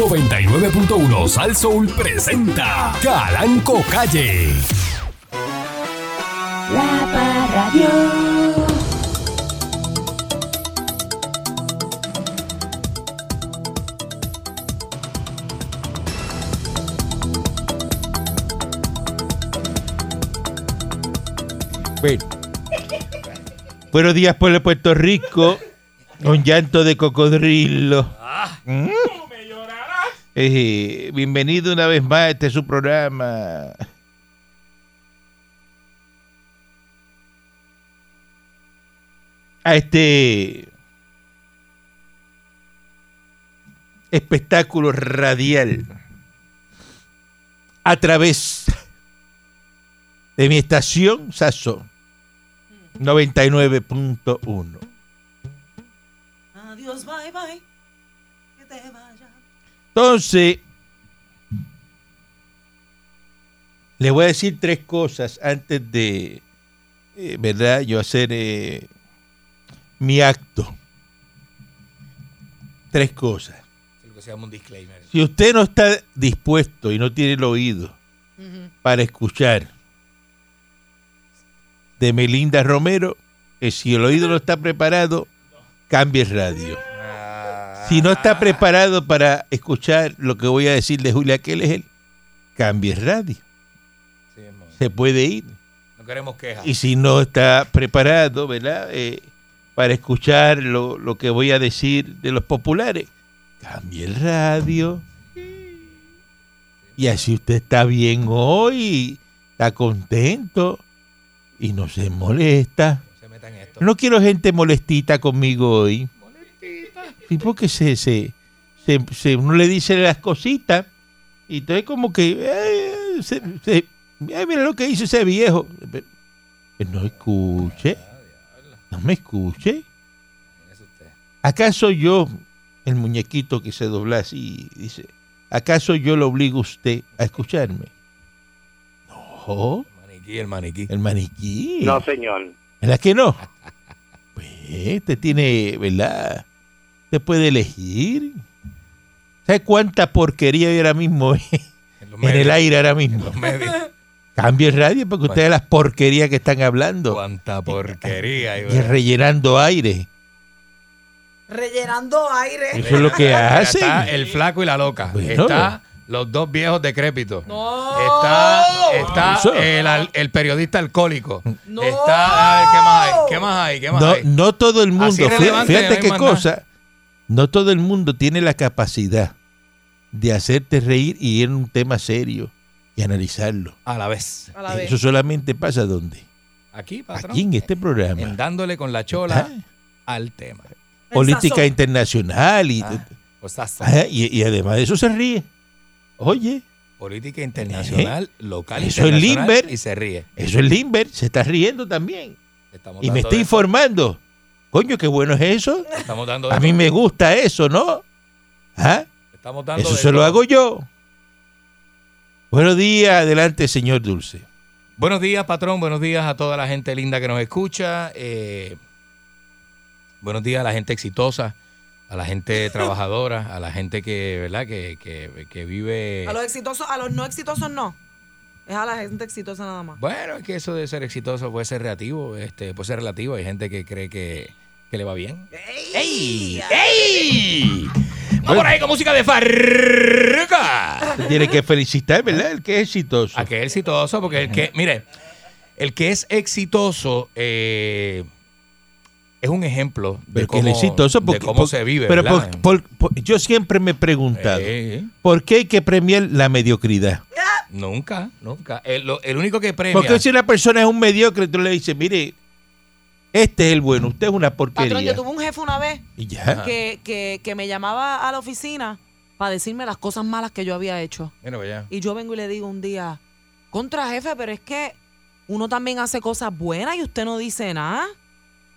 99.1 Sal Soul presenta Calanco Calle. La Parradio. Bueno. Buenos días, pueblo de Puerto Rico. Un llanto de cocodrilo. ¿Mm? Eh, bienvenido una vez más a este su programa. A este espectáculo radial a través de mi estación Sasso 99.1. Adiós, bye bye. Que. Entonces, le voy a decir tres cosas antes de, eh, ¿verdad? Yo hacer eh, mi acto. Tres cosas. Lo que se llama un disclaimer. Si usted no está dispuesto y no tiene el oído para escuchar de Melinda Romero, que si el oído no está preparado, cambie el radio. Si no está preparado para escuchar lo que voy a decir de Julia Keller, cambie radio. Sí, Se puede ir. no queremos quejas. Y si no está preparado, ¿verdad? Eh, para escuchar lo, lo que voy a decir de los populares, cambie el radio. Y así usted está bien hoy, está contento y no se molesta. No quiero gente molestita conmigo hoy. Sí, porque se, se, se, se- uno le dice las cositas y entonces como que eh, se- se- mira lo que hizo ese viejo. No escuche, no me escuche. ¿Acaso yo, el muñequito que se dobla así, dice, ¿acaso yo lo obligo a usted a escucharme? No, El maniquí, el maniquí. el maniquí. No, señor. ¿Verdad que no? Pues usted tiene, ¿verdad? Usted puede elegir. ¿Sabe cuánta porquería hay ahora mismo En el aire ahora mismo? los medios. Cambie el radio porque usted ve las porquerías que están hablando Cuánta porquería. y rellenando aire. Rellenando aire. Eso es lo que hacen. Está el flaco y la loca. Bueno. Está los dos viejos decrépitos. No. Está, está el, periodista alcohólico. No. Está, a ver, ¿qué más hay? ¿Qué más hay? ¿Qué más No, hay? no todo el mundo, fíjate qué cosa, no todo el mundo tiene la capacidad de hacerte reír y ir en un tema serio y analizarlo. A la vez. A la vez. Eso solamente pasa donde? Aquí, patrón. Aquí en este programa. En dándole con la chola Ah, al tema. política internacional y, Ah, pues ah, y, y además de eso se ríe. Oye, Política internacional, local, Eso es internacional, Limber. y se ríe. eso es Limber, se está riendo también. Estamos Y me está informando. Coño, qué bueno es eso. Estamos dando de A mí me gusta eso, ¿no? ¿Ah? Estamos dando Eso se lo hago yo. Buenos días, adelante, señor Dulce. Buenos días, patrón. Buenos días a toda la gente linda que nos escucha. Eh, buenos días a la gente exitosa, a la gente trabajadora, a la gente que, ¿verdad? Que, que, que vive. A los exitosos, a los no exitosos no. Es a la gente exitosa nada más. Bueno, es que eso de ser exitoso puede ser relativo, este, puede ser relativo. Hay gente que cree que, que le va bien. ¡Ey! ¡Ey! Vamos por ahí con música de Farruca. Tiene que felicitar, ¿verdad? El que es exitoso. A que es exitoso, porque el que, mire, el que es exitoso eh, es un ejemplo de cómo, exitoso de cómo por- se vive. Pero ¿verdad? por- por- por- yo siempre me he preguntado, Eh, ¿por qué hay que premiar la mediocridad? nunca, nunca. El, lo- el único que premia. Porque si una persona es un mediocre, tú le dices, mire, este es el bueno, usted es una Patrón, porquería. yo tuve un jefe una vez Y ya. que, que, que me llamaba a la oficina para decirme las cosas malas que yo había hecho. Y yo vengo y le digo un día, contra jefe, pero es que uno también hace cosas buenas y usted no dice nada.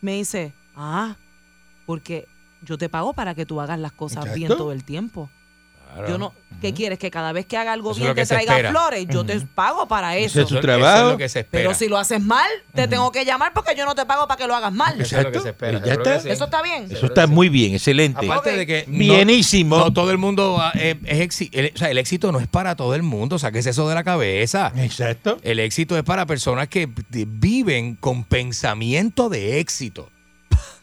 Me dice, ah, porque yo te pago para que tú hagas las cosas bien todo el tiempo. Claro. Yo no, ¿qué quieres? Que cada vez que haga algo Eso bien te traiga espera. flores. Yo te pago para Ese eso. es tu Eso- trabajo. Eso es lo que se espera. Pero si lo haces mal, te tengo que llamar porque yo no te pago para que lo hagas mal. Eso es lo que se espera. Ya seguro que está. sí. ¿Eso está bien? Eso está muy bien, excelente. Aparte de que no- Bienísimo. No, todo el mundo ah, eh, es exi- el, o sea, el éxito no es para todo el mundo, sáquese eso de la cabeza. Exacto. El éxito es para personas que viven con pensamiento de éxito.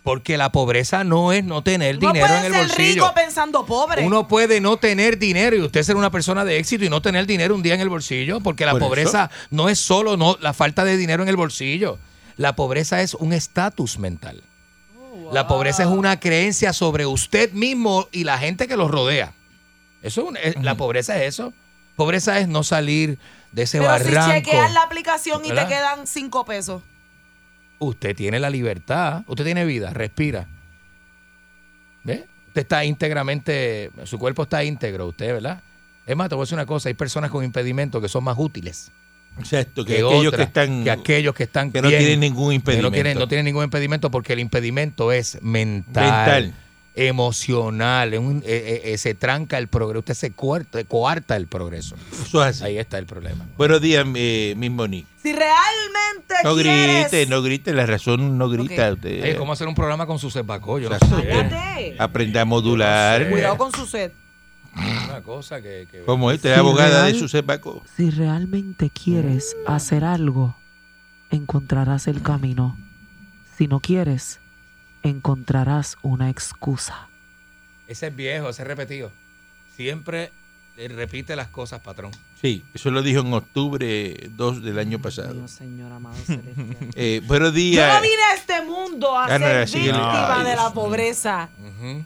Porque la pobreza no es no tener No dinero en el ser bolsillo. rico pensando pobre. Uno puede no tener dinero y usted ser una persona de éxito y no tener dinero un día en el bolsillo, porque la Por eso. pobreza no es solo no, la falta de dinero en el bolsillo. La pobreza es un estatus mental. La pobreza es una creencia sobre usted mismo y la gente que lo rodea. Eso es un- es- la pobreza es eso. Pobreza es no salir de ese Pero si barranco. chequeas la aplicación y te quedan cinco pesos. Usted tiene la libertad, usted tiene vida, respira. ¿Ve? Usted está íntegramente, su cuerpo está íntegro, usted, ¿verdad? Es más, te voy a decir una cosa, hay personas con impedimentos que son más útiles Exacto. Que, que, aquellos otras, que están. que aquellos que están que no bien, tienen ningún impedimento. no tienen, no tienen ningún impedimento porque el impedimento es mental, Mental. Emocional, es un- eh, eh, eh, se tranca el progreso, usted se coarta, coarta el progreso. Eso es así. Ahí está el problema. Buenos días, eh, Miss Monique. Si realmente No quieres... grite, no grite, la razón no grita. Usted, ¿cómo hacer un programa con su cepacó? Yo no sé. Aprenda a modular. Cuidado con su sed. Una cosa que... que- Como esta es abogada de su sepaco. Si realmente quieres hacer algo, encontrarás el camino. Si no quieres, encontrarás una excusa. Ese es viejo, ese es repetido. Siempre eh, repite las cosas, patrón. Sí, eso lo dijo en octubre 2 del año pasado. Dios, Señor amado celestial. Eh, buenos Yo días. no vine a este mundo a no, ser víctima de la pobreza.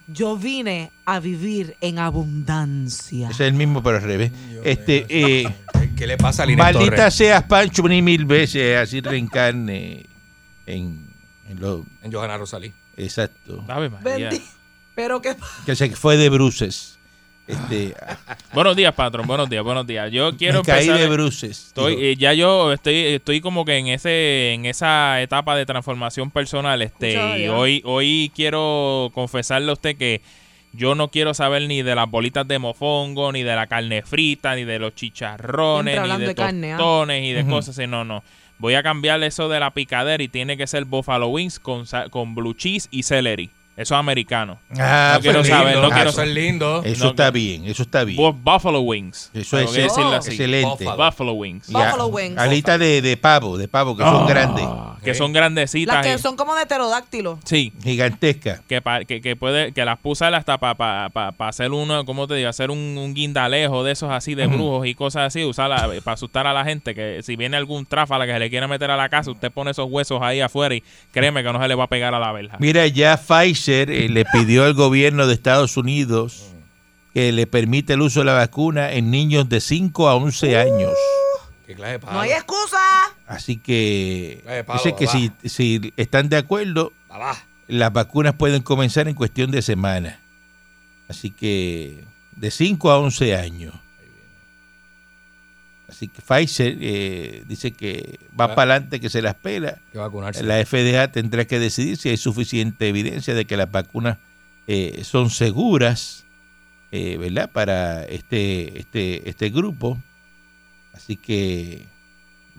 Yo vine a vivir en abundancia. Ese es el mismo, pero al revés. Este, eh, ¿Qué- ¿Qué le pasa a Lina maldita Torres? seas, Pancho, ni mil veces, así reencarne en, en lo En Johanna Rosalí. Exacto. Ave María. Bendi- Pero que Que se fue de bruces. Este, Buenos días, patrón. Buenos días, buenos días. Yo quiero me caí empezar. de bruces. Estoy, eh, ya yo estoy, estoy como que en ese, en esa etapa de transformación personal. Este, y ya. hoy, hoy quiero confesarle a usted que yo no quiero saber ni de las bolitas de mofongo, ni de la carne frita, ni de los chicharrones, ni de, de carne, ¿ah? tostones y de cosas así. No, no. Voy a cambiar eso de la picadera y tiene que ser buffalo wings con, con blue cheese y celery. Eso es americano. Ah, no quiero pues, saber, lindo. no quiero Ah, ser lindo. Eso no- está bien, eso está bien. Bu- Buffalo wings. Eso es que Oh. excelente. Buffalo. Buffalo wings. Y Buffalo wings. Alitas de, de pavo, de pavo, que son Ah, grandes, Que son grandecitas. las que son como de pterodáctilo. Sí. gigantescas. Que, pa- que, que puede que las puse hasta para hacer uno, ¿cómo te digo? Hacer un, un guindalejo de esos así de brujos y cosas así, usarla para asustar a la gente. Que si viene algún tráfala que se le quiera meter a la casa, usted pone esos huesos ahí afuera y créeme que no se le va a pegar a la verja. Mira, ya Pfizer eh, le pidió al gobierno de Estados Unidos que le permite el uso de la vacuna en niños de 5 a 11 años. ¿Qué clase de palo? No hay excusa. Así que Eh, dice que si, si están de acuerdo, las vacunas pueden comenzar en cuestión de semanas. Así que de 5 a 11 años. Así que Pfizer eh, dice que va para adelante, que se las pela. Que vacunarse. La FDA tendrá que decidir si hay suficiente evidencia de que las vacunas eh, son seguras, eh, ¿verdad? Para este, este, este grupo. Así que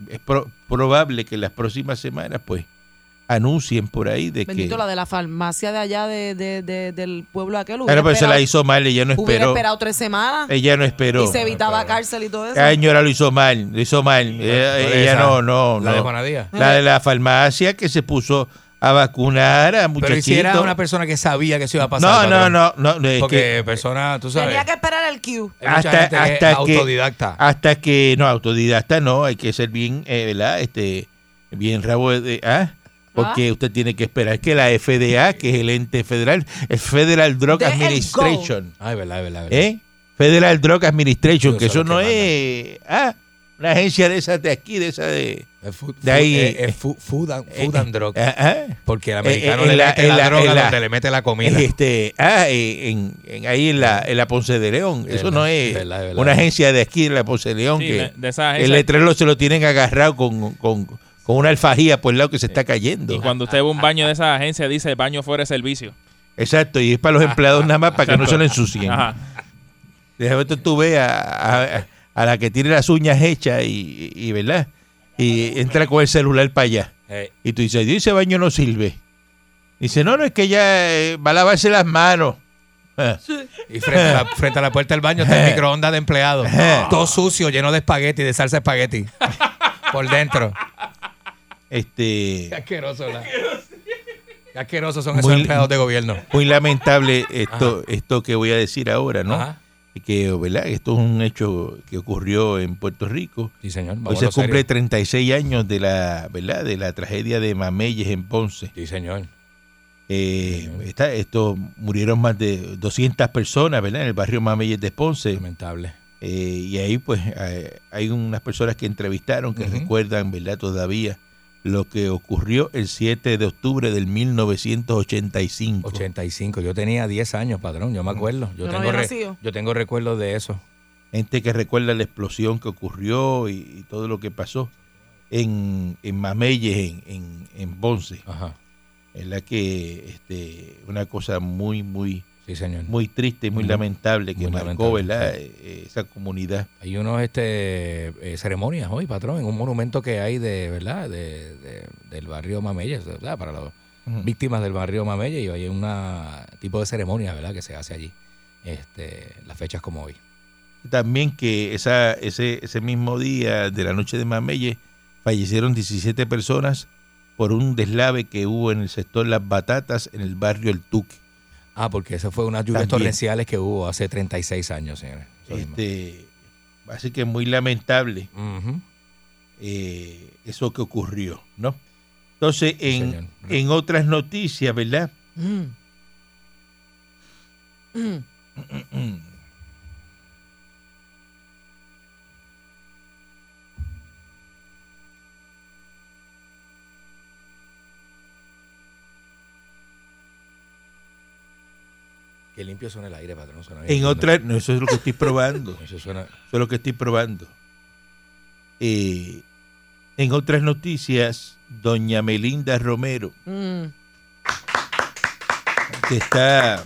es pro- probable que en las próximas semanas, pues, anuncien por ahí de Bendito que... la de la farmacia de allá de, de- de- del pueblo aquel. Claro, pero se la hizo mal, ella no hubiera esperó. esperado tres semanas Ella no esperó. y se evitaba Pero- cárcel y todo eso. La señora lo hizo mal, lo hizo mal. Ella, ¿Cuál es ella esa? no, no, La de no. Juana Díaz. La de la farmacia que se puso a vacunar a Pero muchachitos. ¿y si era una persona que sabía que eso iba a pasar. No, no, no, no, no, es Porque que persona, tú sabes. Tenía que esperar el Q. Hasta, gente que es hasta que autodidacta. hasta que no autodidacta no, hay que ser bien, eh, ¿verdad? Este bien rabo de ah, porque usted tiene que esperar que la FDA, que es el ente federal, el Federal Drug Administration, Ay, verdad, verdad, verdad. ¿eh? Federal Drug Administration, Yo que eso no que es ah, una agencia de esas de aquí, de esa de Es food, De ahí, food- eh, food, food and, food and drug. ah, Porque el americano eh, en le la- mete la, la- droga la- donde le mete la comida. Este, ah, eh, en, en- ahí en la, en la Ponce de León. Eso Verdad, no es verdad, verdad. una agencia de aquí en la Ponce de León Sí, que de- de esa el letrero se lo tienen agarrado con, con, con una alfajía por el lado que se está cayendo. Y cuando usted ve un baño de esa agencia, dice baño fuera de servicio. Exacto, y es para los empleados nada más para que no se lo ensucien. Ajá. De repente tú ves a, a- a la que tiene las uñas hechas y, y, ¿verdad? Y entra con el celular para allá. Eh, Y tú dices, "Dios, ese baño no sirve. Dice, no, no, es que ella eh, va a lavarse las manos. Ah, y frente a, la, frente a la puerta del baño está el microondas de empleado. Eh. Todo sucio, lleno de espagueti, de salsa de espagueti. Por dentro. Este, Qué asqueroso, la- Qué son esos Muy- empleados de gobierno. muy lamentable esto, esto que voy a decir ahora, ¿no? Ajá. Que, ¿verdad? Esto es un hecho que ocurrió en Puerto Rico. Sí, señor. Hoy Vamos a se lo serio. cumple 36 años de la, ¿verdad? De la tragedia de Mameyes en Ponce. Sí, señor. Eh, está- esto murieron más de 200 personas, ¿verdad? En el barrio Mameyes de Ponce. Lamentable. Eh, y ahí, pues, eh, hay unas personas que entrevistaron que Ujú. recuerdan, ¿verdad? Todavía lo que ocurrió el 7 de octubre del 1985. 85. Yo tenía 10 años, padrón. Yo me acuerdo. Yo, Yo no tengo, re- nacido. yo tengo recuerdos de eso. Gente que recuerda la explosión que ocurrió y, y todo lo que pasó en, en Mameyes, en, en, en Ponce. Ajá. En la que este, una cosa muy, muy, Sí, señor. muy triste y muy Muy- lamentable que muy marcó, lamentable, ¿verdad? sí. Eh, Esa comunidad. Hay unos este eh, ceremonias hoy, patrón, en un monumento que hay de, ¿verdad? De, de- del barrio Mameyes, ¿verdad? Para las Ujú. víctimas del barrio Mameyes y hay un tipo de ceremonia, ¿verdad? Que se hace allí. Este, las fechas como hoy. También que esa, ese, ese mismo día de la noche de Mameye fallecieron 17 personas por un deslave que hubo en el sector Las Batatas en el barrio El Tuque. Ah, porque eso fue unas lluvias También. torrenciales que hubo hace 36 años, señores. Este, así que muy lamentable eh, eso que ocurrió, ¿no? Entonces, en, en otras noticias, ¿verdad? Mm. Mm. Qué limpio suena el aire, patrón. suena bien En otras, no, eso es lo que estoy probando. Eso suena... Eso es lo que estoy probando. Eh, en otras noticias, doña Melinda Romero, Mm. que está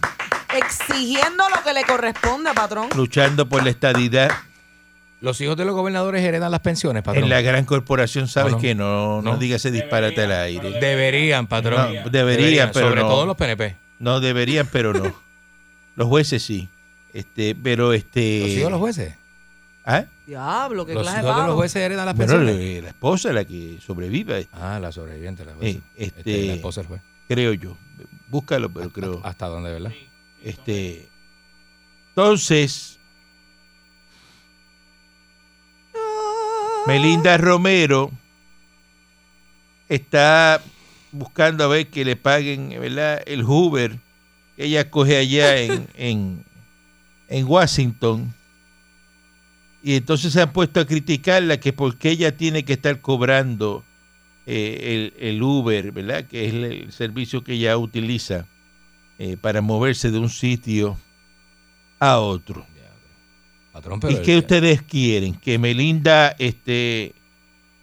Exigiendo lo que le corresponde, patrón. luchando por la estadidad Los hijos de los gobernadores heredan las pensiones, patrón. en la gran corporación, sabes No, no. que no, no, No. diga ese disparate al aire. Deberían, patrón. No, deberían, pero Sobre no. todo los PNP. No deberían, pero no. Los jueces sí. Este, pero este. Los hijos de los jueces. ¿Ah? Diablo, qué Los clase hijos de los jueces heredan las Bueno, pensiones. eh, la esposa, la que sobrevive, Ah, la sobreviviente, la jueza. Eh, este- Este, la esposa del juez. creo yo. Búscalo, pero creo. ¿Hasta dónde, verdad? Este, entonces, Melinda Romero está buscando a ver que le paguen, ¿verdad? El Hoover que ella coge allá en, en, en Washington. Y entonces se han puesto a criticarla que por qué ella tiene que estar cobrando eh, el, el Uber, ¿verdad? Que es el, el servicio que ella utiliza eh, para moverse de un sitio a otro. Patrón. ¿Y qué ustedes quieren? ¿Que Melinda este,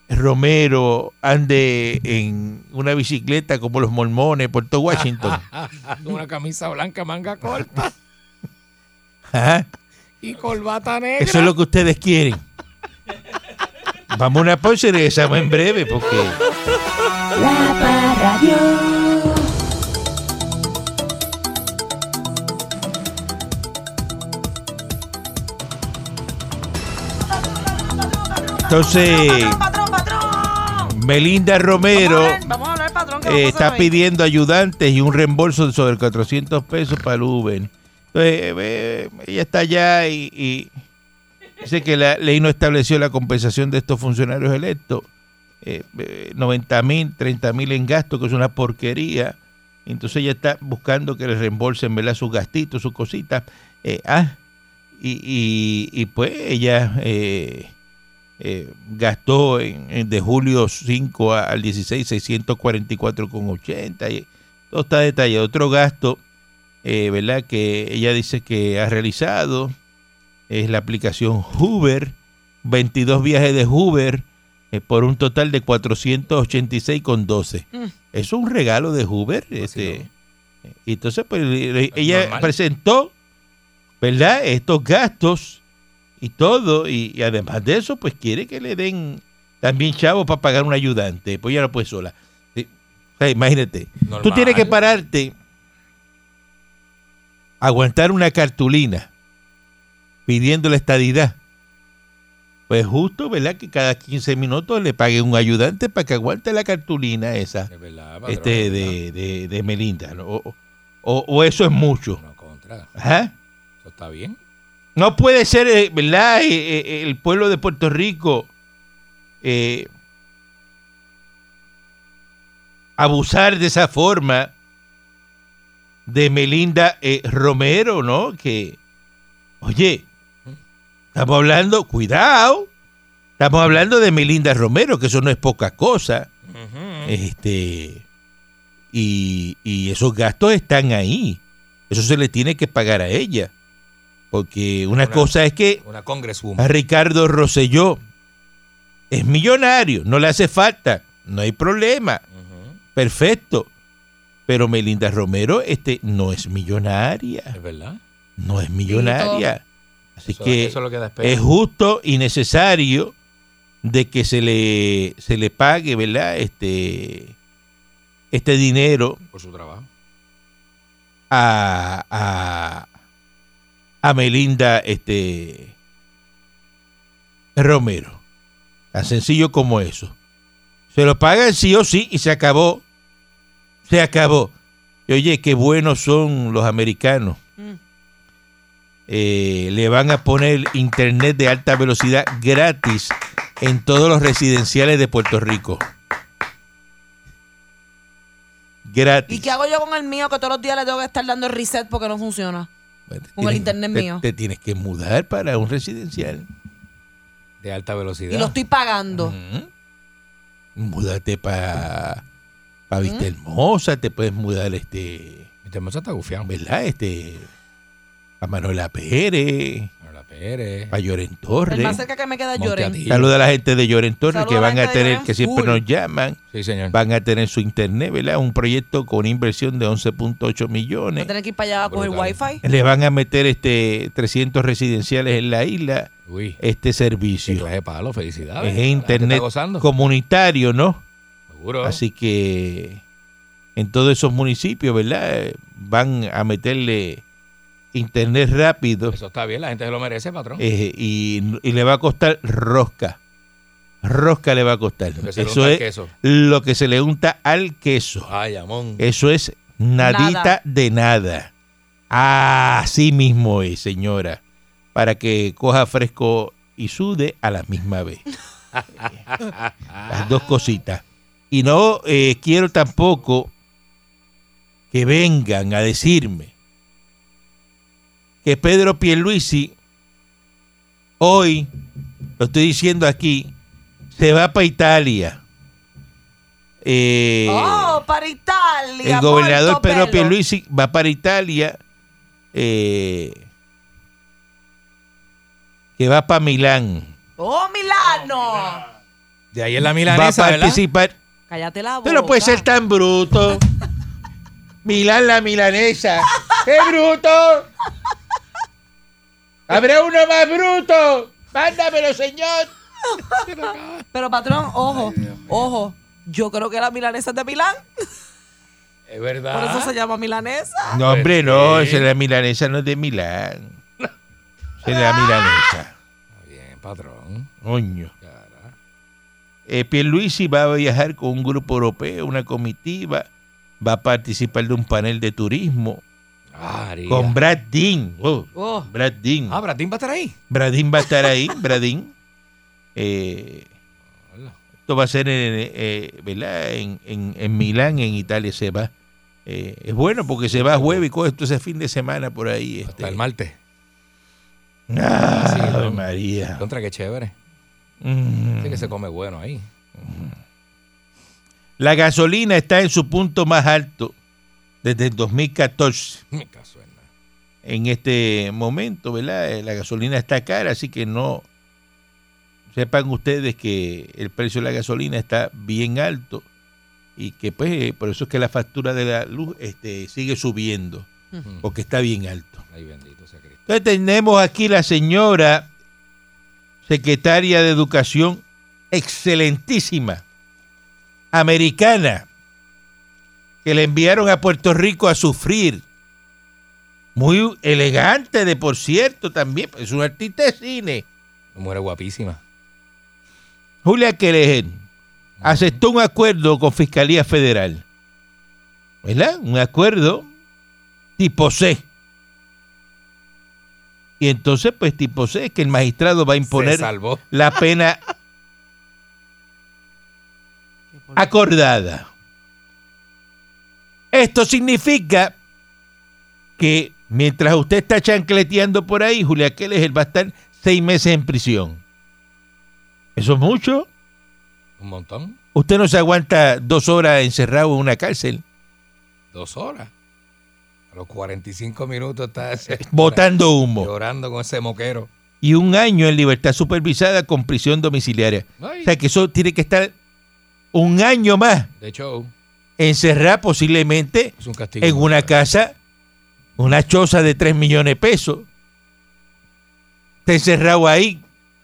Romero ande en una bicicleta como los mormones por todo Washington? Con una camisa blanca, manga corta Ajá. y corbata negra. Eso es lo que ustedes quieren. Vamos a una pausa y regresamos en breve porque La Parradio. entonces Patrón, patrón, patrón. Melinda Romero Vamos a ver, vamos a hablar, patrón. ¿qué eh, está pidiendo ayudantes y un reembolso de sobre 400 pesos para el Uber. Entonces, eh, ella está allá y, y dice que la ley no estableció la compensación de estos funcionarios electos. Eh, eh, 90 mil, 30 mil en gasto, que es una porquería. Entonces ella está buscando que le reembolsen ¿verdad? sus gastitos, sus cositas. Eh, ah, y, y, y pues ella eh, eh, gastó en, en de julio 5 a- al 16 644,80 y todo está detallado. Otro gasto, eh, ¿verdad? Que ella dice que ha realizado es la aplicación Hoover, 22 viajes de Hoover eh, por un total de 486,12. Mm. Es un regalo de Hoover. Vacilón. Este, entonces, pues, ella normal. presentó ¿verdad? Estos gastos y todo, y, y además de eso, pues quiere que le den también chavo para pagar un ayudante, pues ya no puede sola. Sí. O sea, imagínate, tú Normal. tienes que pararte, aguantar una cartulina pidiendo la estadidad. Pues justo, ¿verdad? Que cada 15 minutos le pague un ayudante para que aguante la cartulina esa Es verdad, patrón, este de, de, de Melinda. ¿no? O, o- o eso es mucho. No, contra. Ajá. Eso está bien. No puede ser, eh, ¿verdad? Eh, eh, el pueblo de Puerto Rico eh, abusar de esa forma de Melinda eh, Romero, ¿no? Que, oye, estamos hablando, cuidado, estamos hablando de Melinda Romero, que eso no es poca cosa. Este, y, y esos gastos están ahí. Eso se le tiene que pagar a ella. Porque una Una- cosa es que Una a. Ricardo Rosselló es millonario, no le hace falta, no hay problema, perfecto. Pero Melinda Romero este, no es millonaria, Es verdad. no es millonaria. Así Eso, que eso es lo que es justo y necesario de que se le, se le pague, ¿verdad? Este, este dinero por su trabajo. a, a, a Melinda este, Romero. Tan sencillo como eso. Se lo pagan sí o sí y se acabó. Se acabó. Y oye, qué buenos son los americanos. Mm. Eh, le van a poner internet de alta velocidad gratis en todos los residenciales de Puerto Rico. Gratis. ¿Y qué hago yo con el mío que todos los días le tengo que estar dando reset porque no funciona? Con el tienes- internet te- mío. Te tienes que mudar para un residencial. De alta velocidad. Y lo estoy pagando. Ujú. Múdate para pa Vista Hermosa, te puedes mudar este, Este mozo está gufiado. ¿verdad? Este, a Manuela Pérez, Pérez. a Lloren El más cerca que me queda Lloren. Saluda a la gente de Lloren Torres Saluda que van a tener, que siempre full. nos llaman, Sí, señor. van a tener su internet, ¿verdad? Un proyecto con inversión de 11.8 Voy millones. a tener que ir para allá a coger wifi. Le van a meter este 300 residenciales en la isla, Uy. este servicio. clase de palo. Felicidades. Es internet comunitario, ¿no? Seguro. Así que en todos esos municipios, ¿verdad? Van a meterle internet rápido Eso está bien. La gente se lo merece, patrón. eh, y, y le va a costar rosca. Rosca le va a costar. Lo que se le Eso es queso. lo que se le unta al queso. Ay, amón. Eso es nadita Nada. de nada. Así mismo es, señora. Para que coja fresco y sude a la misma vez. Las dos cositas. Y no eh, quiero tampoco que vengan a decirme que Pedro Pierluisi hoy, lo estoy diciendo aquí, se va para Italia. Eh, oh, para Italia. el gobernador Pedro Pelo. Pierluisi va para Italia, eh, que va para Milán. Oh, Milano. De ahí en la va a milanesa, ¿verdad? participar. Cállate la boca. No puede ser tan bruto. Milán la milanesa. ¡Qué bruto! ¿Habrá uno más bruto? Mándamelo, señor. Pero patrón, ojo, ojo. Yo creo que la milanesa es de Milán. Es verdad. Por eso se llama milanesa. No, hombre, no. Pues sí. esa es la milanesa no es de Milán. Esa es la milanesa. Está bien, patrón. Coño. Cara. Eh, Pierluisi va a viajar con un grupo europeo, una comitiva. Va a participar de un panel de turismo María. con Brad Dean. Oh, Oh. Brad Dean. Ah, Bratín va a estar ahí. Bradín va a estar ahí, Bradín. Eh, Hola. esto va a ser en, eh, ¿verdad? En, en- en Milán, en Italia se va. Eh, es bueno porque se va jueves y coge todo ese fin de semana por ahí. Este. Hasta el martes. Ah, Sí. María. Contra, qué chévere. Mm. Sí que se come bueno ahí. La gasolina está en su punto más alto desde el 2014. Me caso en este momento, ¿verdad? Eh, La gasolina está cara, así que no sepan ustedes que el precio de la gasolina está bien alto y que pues eh, por eso es que la factura de la luz este, sigue subiendo. porque está bien alto. Ay, bendito sea Cristo. Entonces tenemos aquí la señora secretaria de Educación, excelentísima, americana, que le enviaron a Puerto Rico a sufrir. Muy elegante de por cierto también, es un artista de cine. Mujer guapísima. Julia Kereger aceptó un acuerdo con Fiscalía Federal. ¿Verdad? Un acuerdo tipo C. Y entonces, pues tipo C, es que el magistrado va a imponer la pena acordada. Esto significa que mientras usted está chancleteando por ahí, Julia Keller va a estar seis meses en prisión. ¿Eso es mucho? Un montón. Usted no se aguanta dos horas encerrado en una cárcel, Dos horas. A los 45 minutos está ese- botando humo. llorando con ese moquero. Y un año en libertad supervisada con prisión domiciliaria. Ay, O sea que eso tiene que estar un año más de hecho, encerrada posiblemente un en una casa, una choza de 3 millones de pesos. Está encerrado ahí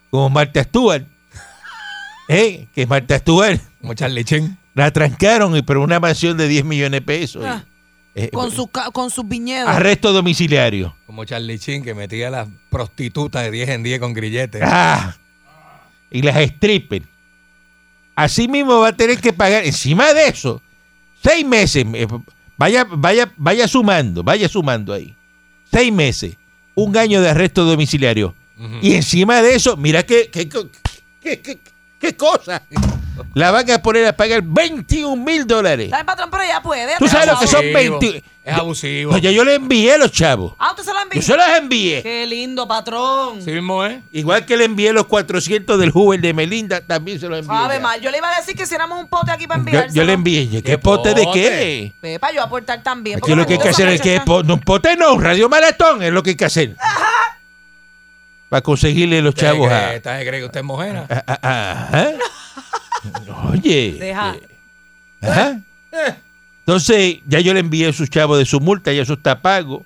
como Marta Stewart. ¿Eh? Que Marta Stewart Como Charlie Chen. la trancaron, y- pero una mansión de 10 millones de pesos. Ah, Eh, Con, sus ca- con sus viñedos. Arresto domiciliario. Como Charlie Chin que metía a las prostitutas de 10 en 10 con grilletes. Ah, y las strippers. Así mismo va a tener que pagar, encima de eso, seis meses. eh, Vaya, vaya, vaya sumando, vaya sumando ahí. Seis meses, un año de arresto domiciliario. Y encima de eso, mira qué, qué, qué, qué- qué cosa. La van a poner a pagar 21 mil dólares. Dale, patrón, pero ya puede. ¿Tú sabes lo que son hago. 20? Es abusivo. Pues ya yo le envié los chavos. Ah, usted se lo envió. Yo se los envié. Qué lindo, patrón. Sí mismo es. Igual que le envié los 400 del Hoover de Melinda, también se los envié. Sabe ya. mal. Yo le iba a decir que hiciéramos un pote aquí para Yo, enviárselo. yo le envié. ¿Qué, ¿Qué pote de qué? Pepa, yo voy a aportar también. Aquí lo que hay que hacer es que po- no, un pote no, un radio maratón es lo que hay que hacer. Para conseguirle los ¿Usted chavos cree- a, ¿Usted cree que usted es mojena? a- a- a- ajá. Oye. Deja. eh, ajá. Entonces, ya yo le envié sus chavos de su multa, ya eso está pago.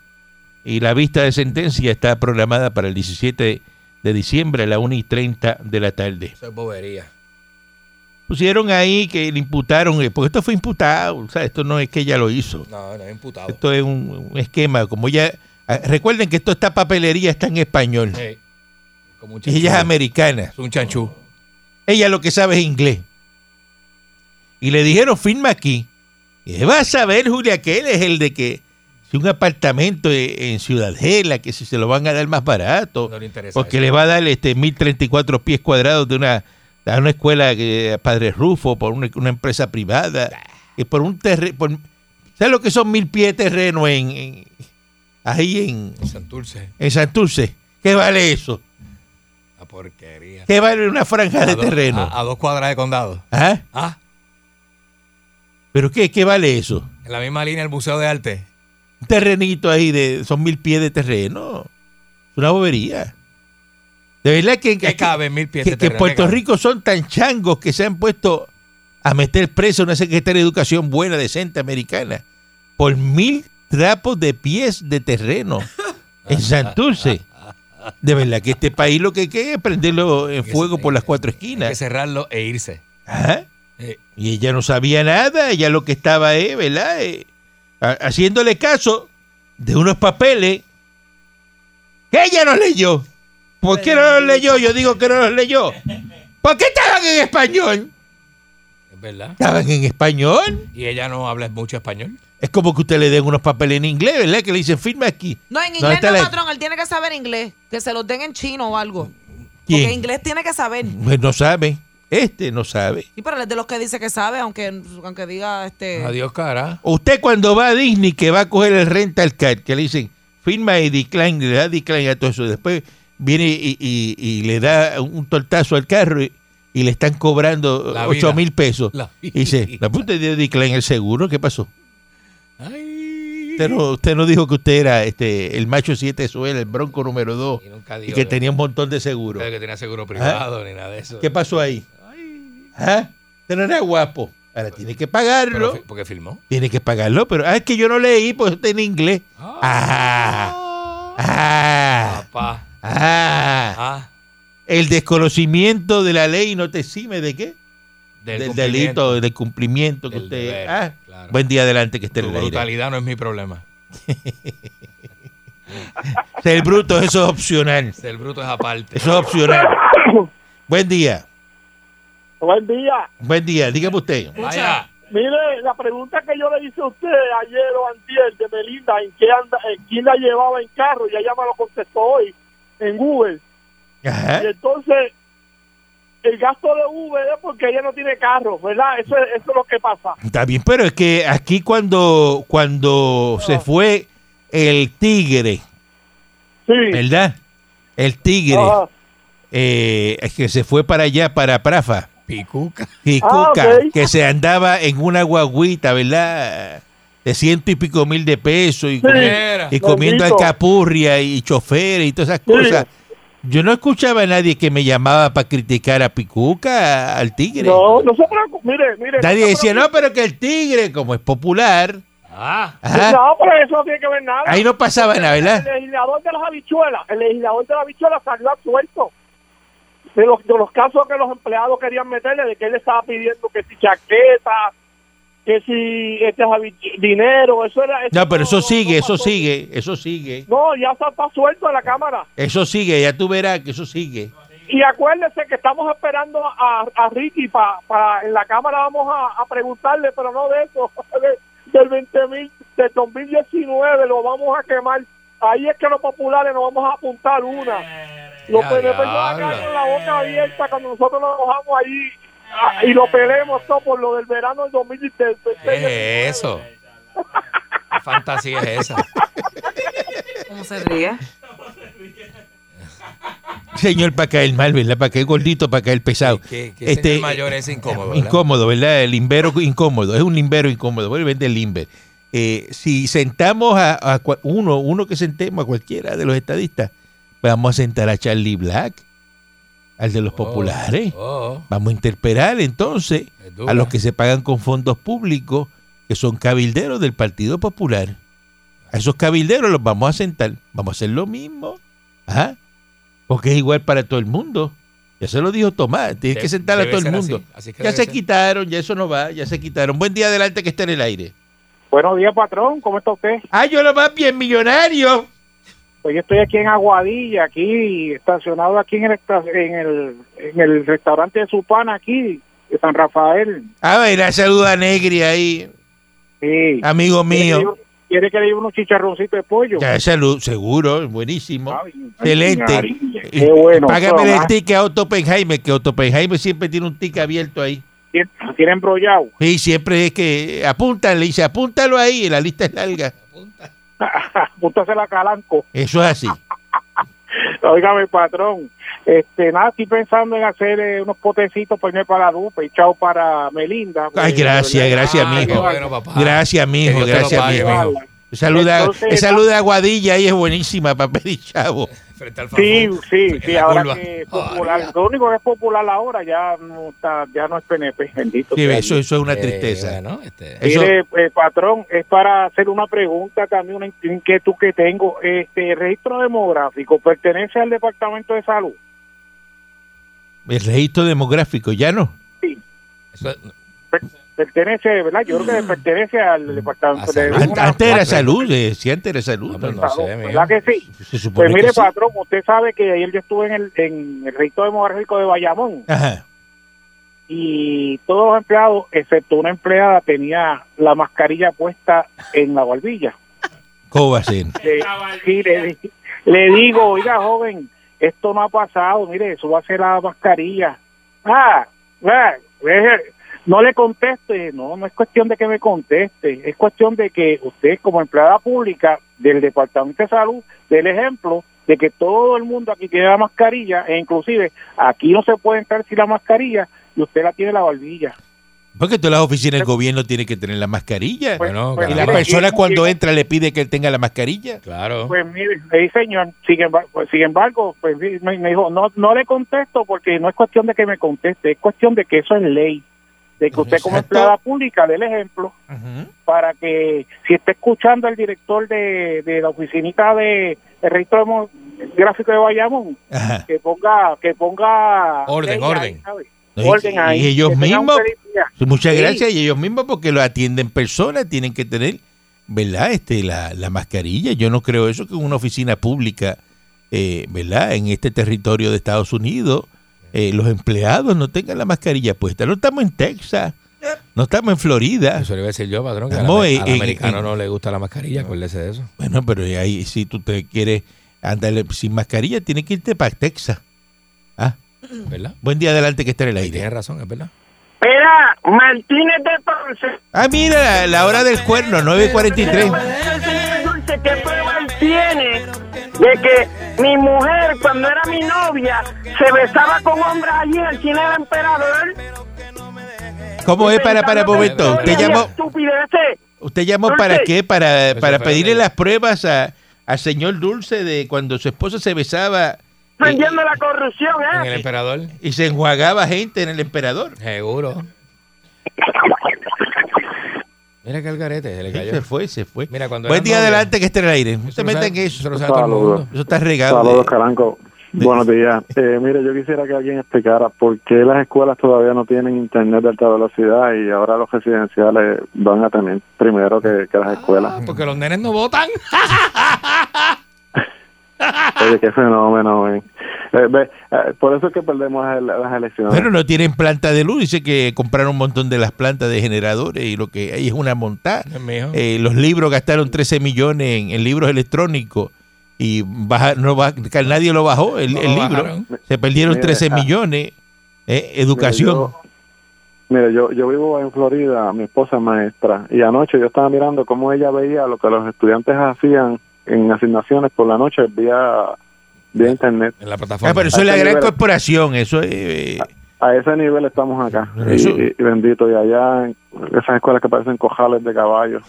Y la vista de sentencia está programada para el 17 de diciembre a las 1 y 30 de la tarde. Eso es bobería. Pusieron ahí que le imputaron, eh, porque esto fue imputado, o sea, esto no es que ella lo hizo. No, no es imputado. Esto es un, un esquema, como ya... ah, Recuerden que esto esta papelería está en español. Sí. Como un ella es americana. Es un chanchú. Ella lo que sabe es inglés. Y le dijeron, firma aquí. Y vas a ver, Julia, que él es el de que un apartamento e- en Ciudadela, que si se lo van a dar más barato, No le interesa. porque eso. le va a dar este 1034 pies cuadrados de una, de una escuela que Padre Rufo, por una, una empresa privada, y por un terreno, ¿sabes lo que son mil pies de terreno en, en- ahí en, Santurce. en Santurce? ¿Qué vale eso? La porquería. ¿Qué vale una franja de A do- terreno? A, a dos cuadras de condado. ¿Ah? Ah, ¿Pero qué, qué vale eso? en la misma línea el Museo de Arte. Un terrenito ahí de son mil pies de terreno. Es una bobería. De verdad que, ¿Qué que- cabe mil pies que, de que? Puerto. Rico son tan changos que se han puesto a meter preso a una secretaria de educación buena, decente, americana, por mil trapos de pies de terreno en Santurce. De verdad que este país lo que que es prenderlo en fuego por las cuatro Hay que esquinas. cerrarlo e irse. Eh, Y ella no sabía nada, ella lo que estaba, eh, ¿verdad? Eh, haciéndole caso de unos papeles que ella no leyó. ¿Por qué no los leyó? Yo digo que no los leyó. ¿Por qué estaban en español? es verdad. Estaban en español. Y ella no habla mucho español. Es como que usted le den unos papeles en inglés, ¿verdad? Que le dicen firma aquí. No, en ¿Dónde inglés no, la- patrón. Él tiene que saber inglés. Que se los den en chino o algo. ¿Quién? Porque inglés tiene que saber. Pues no sabe. Este no sabe. Él es de los que dice que sabe, aunque, aunque diga este. Adiós, cara. Usted cuando va a Disney que va a coger el rental card, que le dicen firma y decline, le da decline a todo eso. Después viene y, y- y le da un tortazo al carro y, y le están cobrando La 8 vida. mil pesos. La Y dice, la puta de decline el seguro, ¿qué pasó? Ay. Usted no, usted no dijo que usted era este el macho 7 suela, el bronco número 2 Y y que tenía un montón de seguro. que tenía seguro privado ni nada de eso. ¿Qué pasó ahí? ¿Ah? Usted no era guapo. Ahora tiene que Pero pagarlo. fi- porque filmó. Tiene que pagarlo, pero ah, es que yo no leí porque está en inglés. Ah, ah, Papá. ah. Ah, El desconocimiento de la ley no te exime de qué? del, delito, del cumplimiento que Del usted. deber, Ah, claro. buen día adelante que esté en Tu el aire. brutalidad no es mi problema. Ser bruto, eso es opcional. El bruto es aparte. Eso es opcional. Buen día. Buen día. Buen día. Dígame usted. Vaya. Mire, la pregunta que yo le hice a usted ayer o antier de Melinda, ¿en qué anda, en quién la llevaba en carro? Y ella me lo contestó hoy en Google. Ajá. Y entonces, el gasto de Uber es porque ella no tiene carro, ¿verdad? Eso es, eso es lo que pasa. Está bien, pero es que aquí cuando, cuando se fue el tigre, Sí. ¿verdad? El tigre, eh, es que se fue para allá, para Prafa. Picuca. Y Ah, que se andaba en una guaguita, ¿verdad? De ciento y pico mil de pesos y, Sí. comi- Mira. y comiendo alcapurria y choferes y todas esas Sí. cosas. Yo no escuchaba a nadie que me llamaba para criticar a Picuca, al tigre. No, no se preocupe. Mire, mire. Nadie decía, no, pero que el tigre, como es popular, Ah. ajá, No, pero eso no tiene que ver nada. ahí no pasaba nada, El ¿verdad? legislador de las habichuelas, el legislador de las habichuelas salió absuelto de los, de los casos que los empleados querían meterle, de que él estaba pidiendo que si chaqueta, que si este dinero, eso era... No, pero eso sigue, no eso sigue, eso sigue. No, ya está, está suelto en la Cámara. Eso sigue, ya tú verás que eso sigue. Y acuérdese que estamos esperando a, a Ricky para en la Cámara vamos a, a preguntarle, pero no de eso, de- del 20 mil, del 2019 lo vamos a quemar. Ahí es que los populares nos vamos a apuntar una. Los Ya, PNP van a diablo. quedar con la boca abierta cuando nosotros nos cojamos allí ah, y lo peleemos todo por lo del verano del 2019. ¿Qué es eso? ¿Qué fantasía es esa? ¿Cómo se ríe? Señor, para caer mal, ¿verdad? Para caer gordito, para caer pesado. ¿Qué, qué Este, señor mayor es incómodo? ¿verdad? Incómodo, ¿verdad? El limbero incómodo. Es un limbero incómodo. Bueno, vende el limber. Eh, si sentamos a, uno, uno que sentemos a cualquiera de los estadistas, vamos a sentar a Charlie Black, al de los Oh, populares. oh, Vamos a interpelar entonces a los que se pagan con fondos públicos, que son cabilderos del Partido Popular. A esos cabilderos los vamos a sentar. Vamos a hacer lo mismo. Ajá. Porque es igual para todo el mundo. Ya se lo dijo Tomás. Tienes que sentar a todo el mundo. así, así que Ya se ser. quitaron, ya eso no va, ya se quitaron. Buen día adelante que está en el aire. Buenos días, patrón. ¿Cómo está usted? Ah, yo lo más bien millonario. Pues yo estoy aquí en Aguadilla, aquí estacionado aquí en el, en el, en el restaurante de Supana, aquí, de San Rafael. A ver, a saluda a Negri ahí, Sí. amigo mío. ¿Quiere que le lleve unos chicharroncitos de pollo? Ya, salud, seguro, buenísimo. Ay, Excelente. María, Qué bueno. Págame el ah, ticket a Otto Oppenheimer, que Otto Oppenheimer siempre tiene un ticket abierto ahí. Tiene- Tiene embrollado. Sí, siempre es que apuntan, le dice, apúntalo ahí, la lista es larga. Apúntase la calanco. Eso es así. Óigame, patrón. Este, nada, estoy pensando en hacer eh, unos potecitos para irme para la dupa y chao para Melinda. Ay, gracias, gracias, mijo. qué bueno, papá. Gracias, mijo, lo gracias, mijo. Mijo. Saluda, Entonces, esa luz de Aguadilla ahí es buenísima para pedir chavo. Frente al Sí, sí, sí, ahora curva. que es popular, lo único que es popular ahora ya no está, ya no es PNP, bendito. Sí, eso, eso es una Eh, tristeza. bueno, este, Eso- Mire, eh, patrón, es para hacer una pregunta también, una inquietud que tengo. Este el registro demográfico pertenece al Departamento de Salud. El registro demográfico, ya no. eso es- Pertenece, ¿verdad? Yo creo que pertenece al Departamento A de Antes era salud, sí, antes era salud. No. ¿Verdad que sí? Se supone Pues mire, que sí. patrón, usted sabe que ayer yo estuve en el, en el demográfico de Bayamón Ajá. y todos los empleados, excepto una empleada, tenía la mascarilla puesta en la barbilla. ¿Cómo va a ser? Le, sí, le, di- le digo, oiga, joven, esto no ha pasado, mire, eso va a ser la mascarilla. Ah, ah, no le conteste, no, no es cuestión de que me conteste, es cuestión de que usted como empleada pública del Departamento de Salud dé el ejemplo de que todo el mundo aquí tiene la mascarilla e inclusive aquí no se puede entrar sin la mascarilla y usted la tiene en la barbilla. Porque todas las oficinas del gobierno tienen que tener la mascarilla. Pues- Bueno, pues y la mire, persona y- cuando y- entra le pide que él tenga la mascarilla. Claro. Pues mire, sí, señor, sin embargo, pues, sin embargo pues, me, me dijo, no, no le contesto porque no es cuestión de que me conteste, es cuestión de que eso es ley. De que usted como empleada pública dé el ejemplo para que si está escuchando el director de, de la oficinita de, de registro demo- gráfico de Bayamón, Ajá. que ponga que ponga Orden, ahí, orden. orden ahí, y ellos mismos, muchas Sí. gracias, y ellos mismos porque lo atienden personas, tienen que tener, ¿verdad? Este, la, la mascarilla. Yo no creo eso que una oficina pública, eh, ¿verdad? En este territorio de Estados Unidos, eh, los empleados no tengan la mascarilla puesta. No estamos en Texas, no estamos en Florida. Eso le iba a decir yo, patrón, que al, Estamos al en- en- americano en- no le gusta la mascarilla, acuérdese de eso. Bueno, pero ahí si tú te quieres andar sin mascarilla, tienes que irte para Texas. Ah, ¿Verdad? buen día adelante que esté en el aire. tienes razón, es verdad. Mira, Martínez de Ponce. Ah, mira, la, hora del cuerno, 9.43. Dulce, ¿qué prueba él tiene de que mi mujer, cuando era mi novia, se besaba con hombres allí en el cine del emperador? ¿Cómo es para para un momento? ¿Usted llamó, usted para qué? Para, para pedirle las pruebas a, al señor Dulce de cuando su esposa se besaba eh, Prendiendo la corrupción, En ¿eh? el emperador, y se enjuagaba gente en el emperador. seguro. Mira que el garete se le cayó. se fue, se fue. Mira, cuando Buen día adelante que esté en el aire. No eso se lo metan sabe- en Eso eso. lo sabe todo el Saludos. mundo. Eso está regado. Saludos, de- Caranco. Buenos días. Eh, mire, yo quisiera que alguien explicara por qué las escuelas todavía no tienen internet de alta velocidad y ahora los residenciales van a tener primero que, que las escuelas. Ah, porque los nenes no votan. Oye, qué fenómeno. Eh, ve, eh, por eso es que perdemos el- las elecciones. Bueno, no tienen planta de luz. Dice que compraron un montón de las plantas de generadores y lo que hay es una montada. Eh, los libros gastaron 13 millones en, en libros electrónicos y baja- no ba- que nadie lo bajó el, No el lo libro. bajaron. Se perdieron Mire, 13 ah, millones. Eh, Mire, educación. yo- Mire, yo, yo vivo en Florida, mi esposa es maestra, y anoche yo estaba mirando cómo ella veía lo que los estudiantes hacían en asignaciones por la noche vía, vía internet. En la plataforma. Ah, pero eso es la gran nivel- corporación. Eso es. eh, A ese nivel estamos acá. Pero Y, eso- y- y bendito, y allá en esas escuelas que parecen cojales de caballos.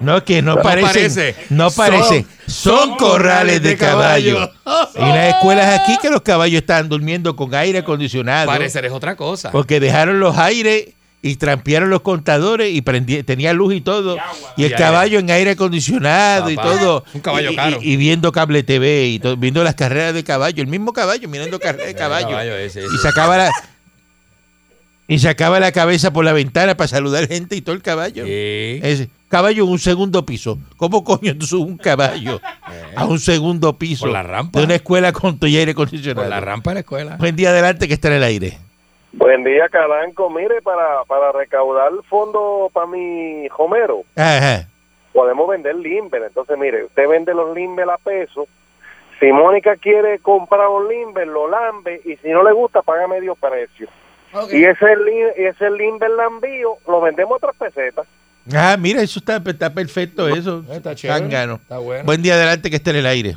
no, que no, parecen. parece. No parece. Son, son corrales de caballo. caballo. Y las escuelas aquí que los caballos estaban durmiendo con aire acondicionado. Parecer es otra cosa. Porque dejaron los aires y trampearon los contadores y prendí- tenía luz y todo. Y el Y caballo en aire acondicionado y todo. un caballo y, caro. Y, y viendo cable TV y todo, viendo las carreras de caballo. El mismo caballo, mirando carreras de caballo. caballo ese, ese. Y sacaba la. Y sacaba la cabeza por la ventana para saludar gente y todo el caballo. Sí. Ese, caballo en un segundo piso. ¿Cómo coño tú subes un caballo a un segundo piso? Por la rampa. De una escuela con tu aire Por acondicionado. la rampa de la escuela. Buen día adelante que está en el aire. Buen día, Calanco. Mire, para, para recaudar fondos para mi Homero, Ajá. podemos vender Limber. Entonces, mire, usted vende los Limber a peso. Si Mónica quiere comprar un Limber, lo lambe y si no le gusta, paga medio precio. Y ese, ese Limber lambío lo vendemos a tres pesetas. Ah, mira, eso está, está perfecto, eso. Está chévere. Está bueno. Buen día adelante que esté en el aire.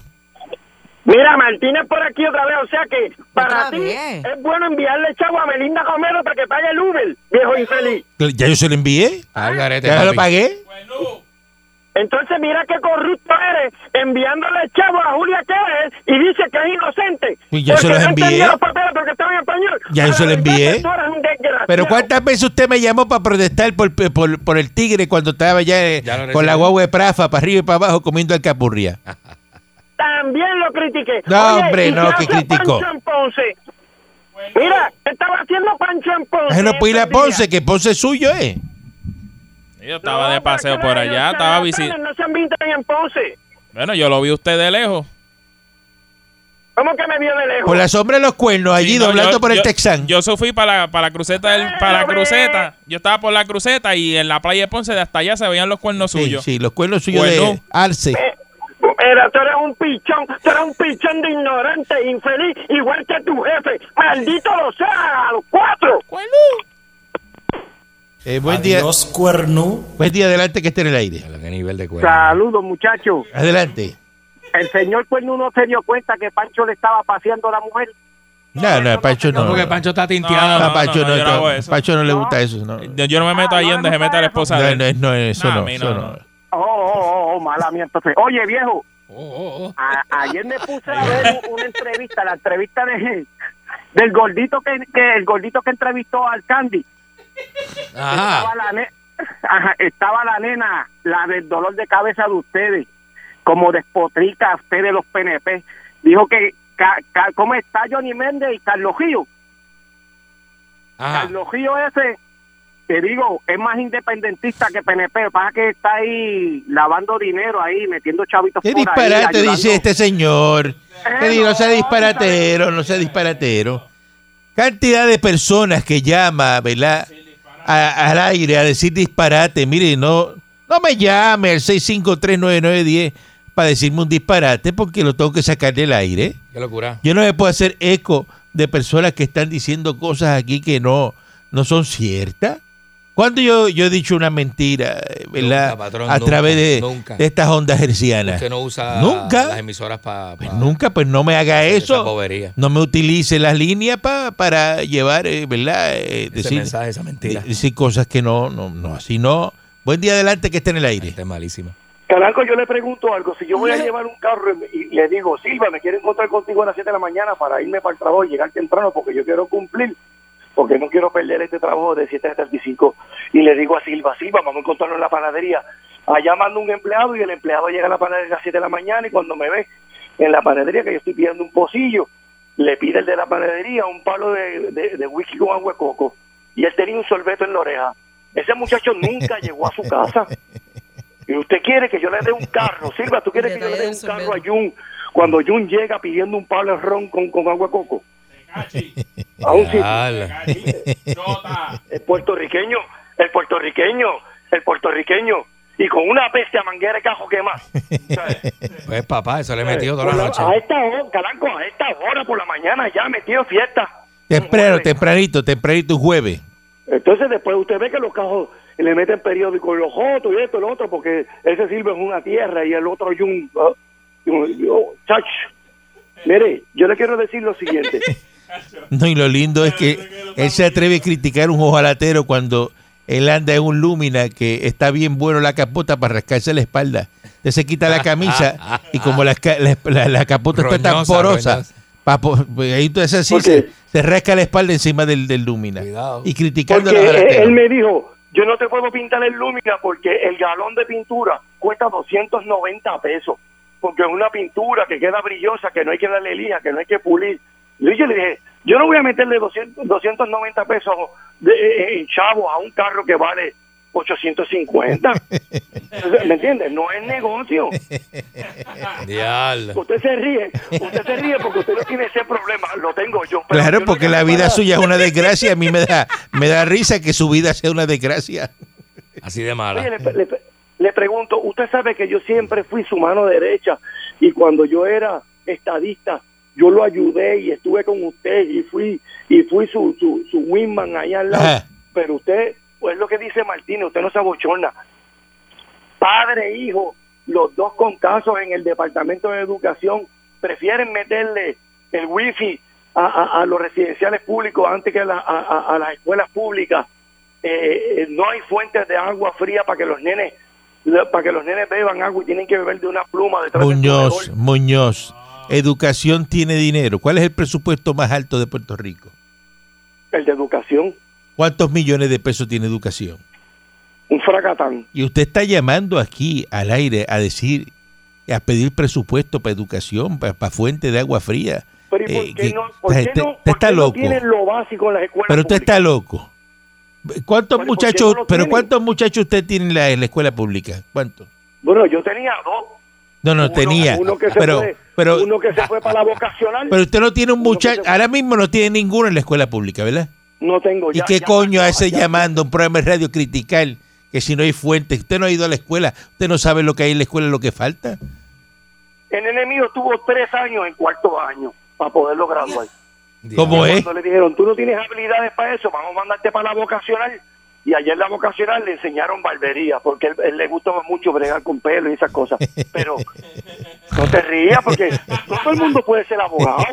Mira, Martínez por aquí otra vez. O sea que para ¿Otra ti es bueno enviarle chavo a Melinda Romero para que pague el Uber, viejo infeliz. ¿Ya yo se lo envié? Al garete, ¿Ya lo pagué? Entonces mira qué corrupto eres enviándole chavo a Julia Quérez y dice que es inocente. Pues ya Porque se los no envié. entendía los papeles porque estaba en español. Ya yo se lo envié. Pero ¿cuántas veces usted me llamó para protestar por, por, por el tigre cuando estaba ya, eh, Ya con la guagua de prafa para arriba y para abajo comiendo alcapurria? También lo critiqué. No, Oye, hombre, ¿y no, qué que criticó. Ponce? Mira, estaba haciendo Pancho en Ponce. No puede ir a. Ponce, que Ponce es suyo, ¿eh? Yo estaba No, de paseo por allá, estaba visitando. No se ambientan en Ponce. Bueno, yo lo vi usted de lejos. ¿Cómo que me vio de lejos? Por la sombra de los cuernos, allí Sí, no, doblando yo- por el yo- Texán. Yo fui para la, para la cruceta del- para la cruceta. Yo estaba por la cruceta y en la playa de Ponce de hasta allá se veían los cuernos sí, suyos. sí, los cuernos suyos de. Arce. Mira, tú eres un pichón, tú eres un pichón de ignorante, infeliz, igual que tu jefe. Maldito lo sea, a los cuatro. Eh, buen día. cuerno. Buen día adelante que esté en el aire. Qué nivel de cuerno. Saludos, muchachos. Adelante. El señor Cuerno no se dio cuenta que Pancho le estaba paseando a la mujer. No, no, a Pancho no. No, porque Pancho está No, tinteado. a Pancho no, no. Pancho no le gusta eso. No, Yo, no me meto ahí donde se mete a la esposa de no, él. no, no, eso No, Oh, mala mía, entonces. Oye, viejo, Oh, oh, oh. a- ayer me puse a ver una entrevista, la entrevista de del gordito que, que el gordito que entrevistó al Candy. Ajá. Estaba la, ne- Ajá, estaba la nena, la del dolor de cabeza de ustedes, como despotrica a ustedes los PNP. Dijo que, ca- ca- ¿cómo está Johnny Méndez y Carlos? Ajá. Carlos Gio ese, te digo, es más independentista que PNP. Lo que que está ahí lavando dinero ahí, metiendo chavitos ¿Qué por ahí, disparate ayudando. dice este señor? Que Eh, digo, no sea no, disparatero, no sea disparatero. Cantidad de personas que llama, ¿verdad? A- al aire a decir disparate. Mire, no, no me llame al 6539910 para decirme un disparate porque lo tengo que sacar del aire. Qué locura. Yo no me puedo hacer eco de personas que están diciendo cosas aquí que no, no son ciertas. Cuando yo, yo he dicho una mentira, ¿verdad? Nunca, patrón, a nunca, través de, nunca. de estas ondas hercianas. Usted no usa Nunca. las emisoras para Pues nunca, pues no me haga eso. No me utilice las líneas pa- para llevar, eh, ¿verdad? Eh, Ese decir, mensaje, esa mentira. de- decir cosas que no, no, no, así no. Buen día adelante que esté en el aire. Esta es malísima. Caranco, yo le pregunto algo. Si yo voy a llevar un carro y, y le digo, Silva, me quiero encontrar contigo a las 7 de la mañana para irme para el trabajo y llegar temprano porque yo quiero cumplir, porque no quiero perder este trabajo de 7 a 35. Y le digo a Silva, Silva, vamos a encontrarnos en la panadería. Allá mando un empleado y el empleado llega a la panadería a las 7 de la mañana y cuando me ve en la panadería que yo estoy pidiendo un pocillo, le pide el de la panadería un palo de, de, de whisky con agua de coco. Y él tenía un sorbeto en la oreja. Ese muchacho nunca llegó a su casa. Y usted quiere que yo le dé un carro. Silva, ¿tú quieres que yo le dé un carro a Jun cuando Jun llega pidiendo un palo de ron con, con agua de coco? El puertorriqueño, el puertorriqueño, el puertorriqueño. Y con una bestia manguera de cajo que más. Pues papá, eso le he metido toda la noche. A esta hora, Calanco, a esta hora por la mañana ya metido en fiesta. Temprano, tempranito, tempranito jueves. Entonces después usted ve que los cajos le meten periódicos, los otros y esto y lo otro, porque ese sirve en una tierra y el otro y un... ah, y un- y un- chach. Mire, yo le quiero decir lo siguiente. No, y lo lindo es que él se atreve a criticar un ojalatero cuando él anda en un Lumina que está bien bueno la capota para rascarse la espalda. Usted se quita la camisa y como la, la, capota está tan Roñosa, porosa, roñosa. pa- po- pues ahí tú haces así, ¿Por se, se rasca la espalda encima del, del Lumina. Cuidado. Y criticando Porque a los él, ojalateros. él me dijo, yo no te puedo pintar el Lumina porque el galón de pintura cuesta 290 pesos. Porque es una pintura que queda brillosa, que no hay que darle lija, que no hay que pulir. Y yo le dije, yo no voy a meterle 200, 290 pesos de, eh, en chavo a un carro que vale 850. ¿Me entiendes? No es negocio. Diablo. Usted se ríe, usted se ríe porque usted no tiene ese problema, lo tengo yo. pero yo Claro, no porque quiero la vida parar. suya es una desgracia. A mí me da, me da risa que su vida sea una desgracia. Así de Oye, mala. le, le- le pregunto, usted sabe que yo siempre fui su mano derecha y cuando yo era estadista, yo lo ayudé y estuve con usted y fui y fui su, su, su wingman allá al lado. Ajá. Pero usted, pues lo que dice Martínez, usted no se abochorna. Padre e hijo, los dos con casos en el Departamento de Educación, prefieren meterle el wifi a, a- a los residenciales públicos antes que a, la- a- a- las escuelas públicas. Eh, eh, no hay fuentes de agua fría para que los nenes para que los nenes beban agua y tienen que beber de una pluma detrás Muñoz, proveedor. Muñoz. Educación tiene dinero. ¿Cuál es el presupuesto más alto de Puerto Rico? el de educación, ¿Cuántos millones de pesos tiene educación? un fracatán. Y usted está llamando aquí al aire a decir, a pedir presupuesto para educación, para, para fuente de agua fría. Pero ¿y por Eh, qué que- no, por qué usted- no- usted por está qué loco. lo básico en las escuelas Pero usted públicas? está loco. ¿Cuántos Bueno, ¿por qué muchachos, no pero tienen? cuántos muchachos usted tiene en la, en la escuela pública? ¿Cuántos? Bueno, yo tenía dos. No, no Uno- tenía. Uno que se pero, pero, uno que se fue para la vocacional. pero usted no tiene un muchacho, ahora mismo no tiene ninguno en la escuela pública, ¿verdad? no tengo ¿Y ya. qué ya coño pasó, hace ya- llamando un programa de radio criticar que si no hay fuente? Usted no ha ido a la escuela, usted no sabe lo que hay en la escuela, lo que falta. El enemigo tuvo tres años en cuarto año para poderlo graduar. ¿Cómo es? Cuando le dijeron, tú no tienes habilidades para eso, vamos a mandarte para la vocacional. Y ayer en la vocacional le enseñaron barbería, porque él, él le gustaba mucho bregar con pelo y esas cosas. Pero no te rías, porque no todo el mundo puede ser abogado.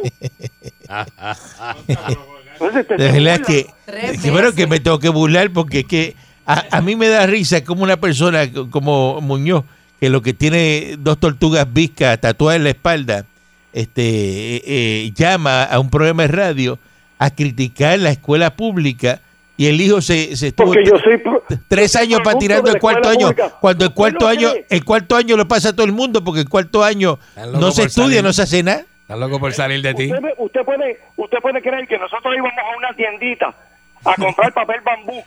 Entonces, te- De te verdad burlas. que, que bueno que me tengo que burlar porque es que a, a mí me da risa como una persona co- como Muñoz, que lo que tiene dos tortugas viscas tatuadas en la espalda, este eh, eh, llama a un programa de radio a criticar la escuela pública y el hijo se, se estuvo Porque yo soy tres años para producto tirando de el cuarto año. pública. Cuando el ¿Usted cuarto año, cree? el cuarto año lo pasa a todo el mundo, porque el cuarto año no se estudia, salir. no se hace nada. Estás loco por salir de ti. Usted, puede usted puede creer que nosotros íbamos a una tiendita a comprar papel bambú.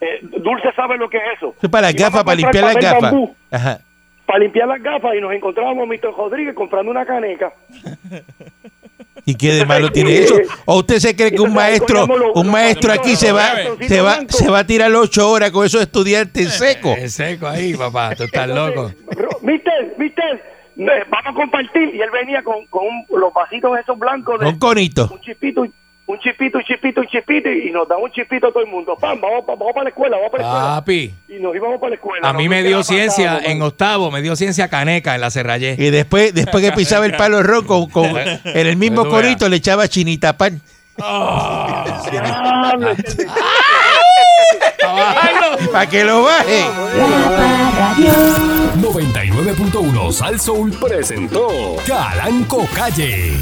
Eh, Dulce sabe lo que es eso. Eso es para las gafas, para limpiar las gafas. bambú Ajá. Para limpiar las gafas y nos encontrábamos Mr. Rodríguez comprando una caneca. ¿Y qué de malo tiene eso? ¿O usted se cree que un maestro, un maestro aquí se va, se va, se va a tirar ocho horas con esos estudiantes secos? Es seco ahí, papá. Tú estás loco. Mister, mister, eh, vamos a compartir. Y él venía con, con un- los vasitos esos blancos de Un conito. un chispito, un chispito, un chispito, un chispito, y nos da un chispito a todo el mundo. Pam, vamos, pa- vamos para la escuela, vamos para la escuela. Papi, Y nos íbamos para la escuela. a mí me dio ciencia en octavo, me dio ciencia caneca en la Cerrallé. Y después, después que pisaba el palo ron con, con- en el mismo conito le echaba chinita pan. Ese- Para que lo baje. La Parradio. 99.1 Sal Soul presentó Calanco Calle.